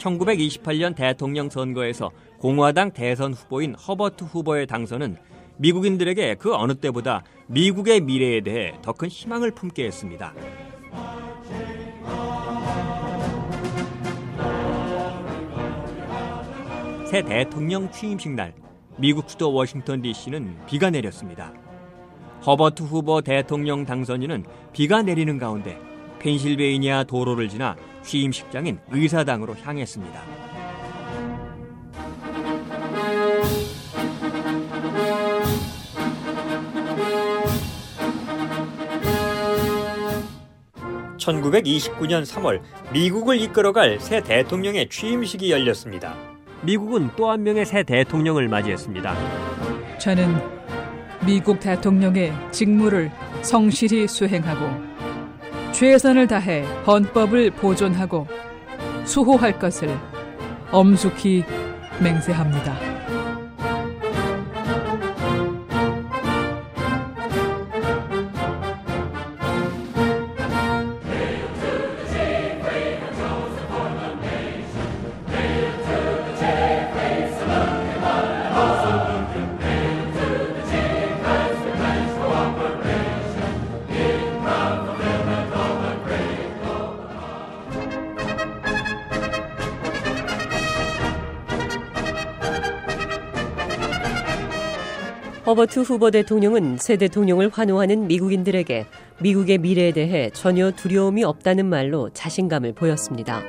(1928년) 대통령 선거에서 공화당 대선 후보인 허버트 후보의 당선은 미국인들에게 그 어느 때보다 미국의 미래에 대해 더 큰 희망을 품게 했습니다. 새 대통령 취임식 날 미국 수도 워싱턴 DC는 비가 내렸습니다. 허버트 후보 대통령 당선인은 비가 내리는 가운데 펜실베이니아 도로를 지나 취임식장인 의사당으로 향했습니다. (1929년 3월) 미국을 이끌어갈 새 대통령의 취임식이 열렸습니다. 미국은 또 한 명의 새 대통령을 맞이했습니다. 저는 미국 대통령의 직무를 성실히 수행하고 최선을 다해 헌법을 보존하고 수호할 것을 엄숙히 맹세합니다. 허버트 후보 대통령은 새 대통령을 환호하는 미국인들에게 미국의 미래에 대해 전혀 두려움이 없다는 말로 자신감을 보였습니다.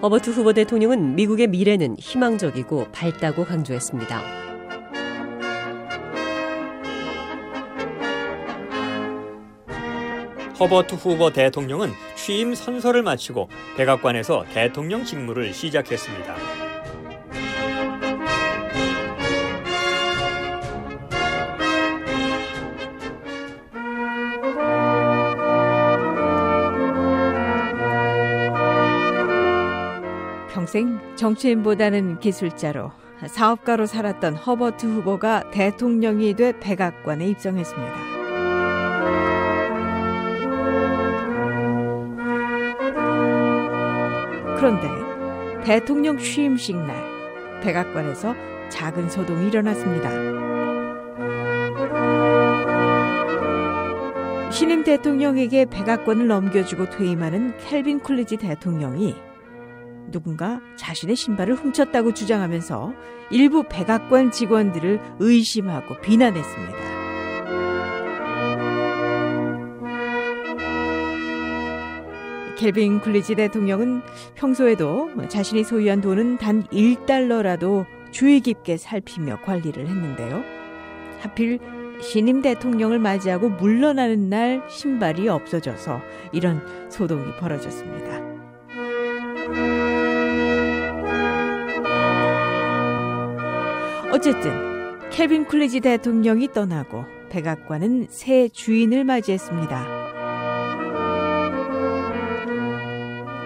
허버트 후보 대통령은 미국의 미래는 희망적이고 밝다고 강조했습니다. 허버트 후보 대통령은 취임 선서를 마치고 백악관에서 대통령 직무를 시작했습니다. 평생 정치인보다는 기술자로 사업가로 살았던 허버트 후보가 대통령이 돼 백악관에 입성했습니다. 그런데 대통령 취임식 날 백악관에서 작은 소동이 일어났습니다. 신임 대통령에게 백악관을 넘겨주고 퇴임하는 켈빈 쿨리지 대통령이 누군가 자신의 신발을 훔쳤다고 주장하면서 일부 백악관 직원들을 의심하고 비난했습니다. 켈빈 굴리지 대통령은 평소에도 자신이 소유한 돈은 단 1달러라도 주의 깊게 살피며 관리를 했는데요. 하필 신임 대통령을 맞이하고 물러나는 날 신발이 없어져서 이런 소동이 벌어졌습니다. 어쨌든 켈빈 쿨리지 대통령이 떠나고 백악관은 새 주인을 맞이했습니다.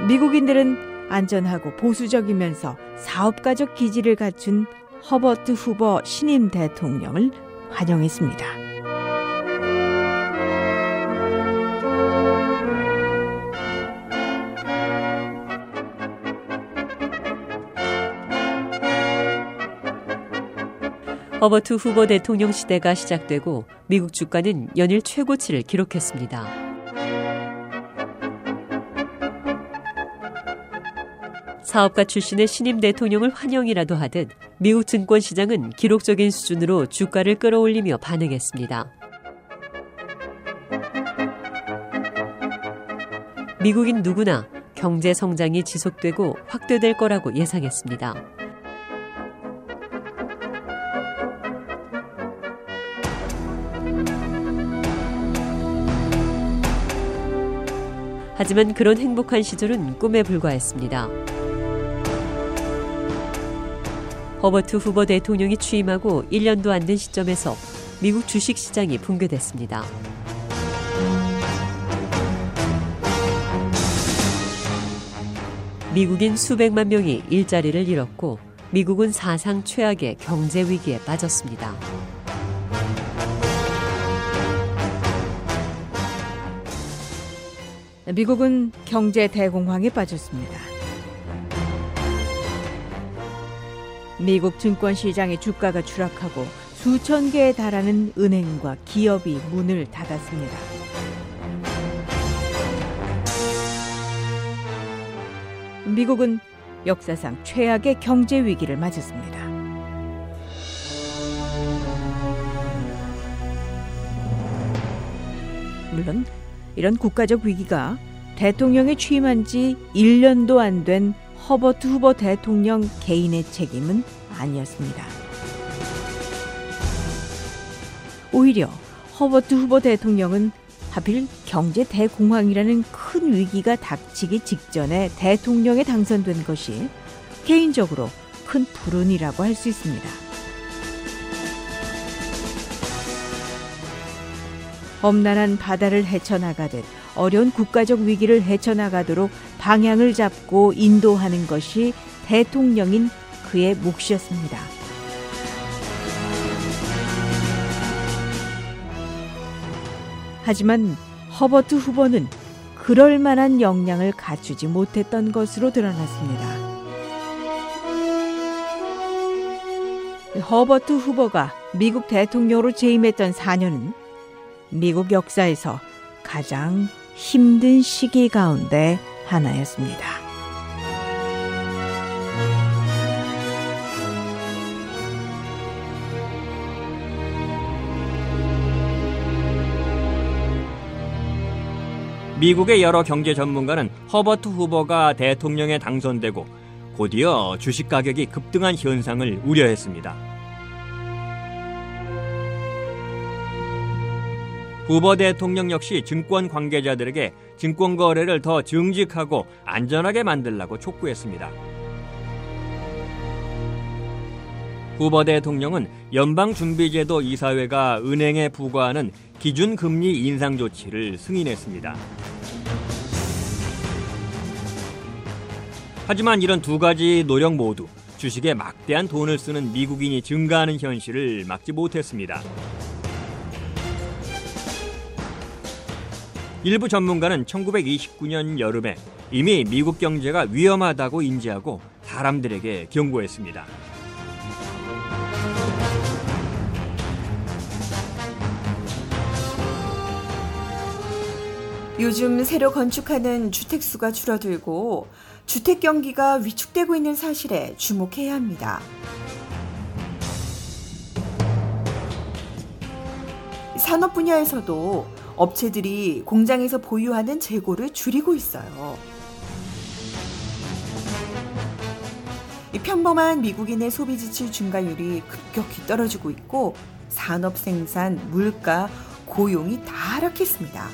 미국인들은 안전하고 보수적이면서 사업가적 기질을 갖춘 허버트 후보 신임 대통령을 환영했습니다. 허버트 후보 대통령 시대가 시작되고 미국 주가는 연일 최고치를 기록했습니다. 사업가 출신의 신임 대통령을 환영이라도 하듯 미국 증권 시장은 기록적인 수준으로 주가를 끌어올리며 반응했습니다. 미국인 누구나 경제 성장이 지속되고 확대될 거라고 예상했습니다. 하지만 그런 행복한 시절은 꿈에 불과했습니다. 허버트 후보 대통령이 취임하고 1년도 안 된 시점에서 미국 주식 시장이 붕괴됐습니다. 미국인 수백만 명이 일자리를 잃었고 미국은 사상 최악의 경제 위기에 빠졌습니다. 미국은 경제 대공황에 빠졌습니다. 미국 증권 시장의 주가가 추락하고 수천 개에 달하는 은행과 기업이 문을 닫았습니다. 미국은 역사상 최악의 경제 위기를 맞았습니다. 물론 이런 국가적 위기가 대통령에 취임한 지 1년도 안 된 허버트 후보 대통령 개인의 책임은 아니었습니다. 오히려 허버트 후보 대통령은 하필 경제 대공황이라는 큰 위기가 닥치기 직전에 대통령에 당선된 것이 개인적으로 큰 불운이라고 할 수 있습니다. 험난한 바다를 헤쳐나가듯 어려운 국가적 위기를 헤쳐나가도록 방향을 잡고 인도하는 것이 대통령인 그의 몫이었습니다. 하지만 허버트 후보는 그럴 만한 역량을 갖추지 못했던 것으로 드러났습니다. 허버트 후보가 미국 대통령으로 재임했던 4년은 미국 역사에서 가장 힘든 시기 가운데 하나였습니다. 미국의 여러 경제 전문가는 허버트 후보가 대통령에 당선되고 곧이어 주식 가격이 급등한 현상을 우려했습니다. 후보 대통령 역시 증권 관계자들에게 증권 거래를 더 정직하고 안전하게 만들라고 촉구했습니다. 후보 대통령은 연방준비제도 이사회가 은행에 부과하는 기준금리 인상 조치를 승인했습니다. 하지만 이런 두 가지 노력 모두 주식에 막대한 돈을 쓰는 미국인이 증가하는 현실을 막지 못했습니다. 일부 전문가는 1929년 여름에 이미 미국 경제가 위험하다고 인지하고 사람들에게 경고했습니다. 요즘 새로 건축하는 주택 수가 줄어들고 주택 경기가 위축되고 있는 사실에 주목해야 합니다. 산업 분야에서도 업체들이 공장에서 보유하는 재고를 줄이고 있어요. 평범한 미국인의 소비 지출 증가율이 급격히 떨어지고 있고 산업 생산, 물가, 고용이 다 하락했습니다.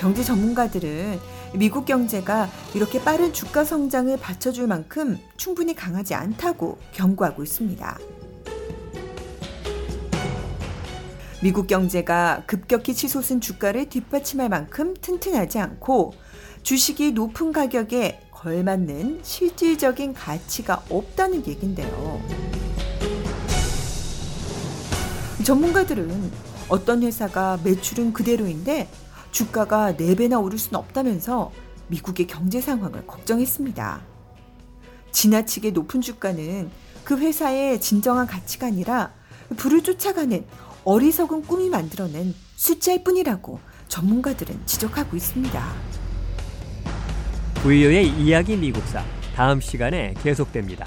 경제 전문가들은 미국 경제가 이렇게 빠른 주가 성장을 받쳐줄 만큼 충분히 강하지 않다고 경고하고 있습니다. 미국 경제가 급격히 치솟은 주가를 뒷받침할 만큼 튼튼하지 않고 주식이 높은 가격에 걸맞는 실질적인 가치가 없다는 얘긴데요. 전문가들은 어떤 회사가 매출은 그대로인데 주가가 4배나 오를 수는 없다면서 미국의 경제 상황을 걱정했습니다. 지나치게 높은 주가는 그 회사의 진정한 가치가 아니라 불을 쫓아가는 어리석은 꿈이 만들어낸 숫자일 뿐이라고 전문가들은 지적하고 있습니다. 부유의 이야기 미국사 다음 시간에 계속됩니다.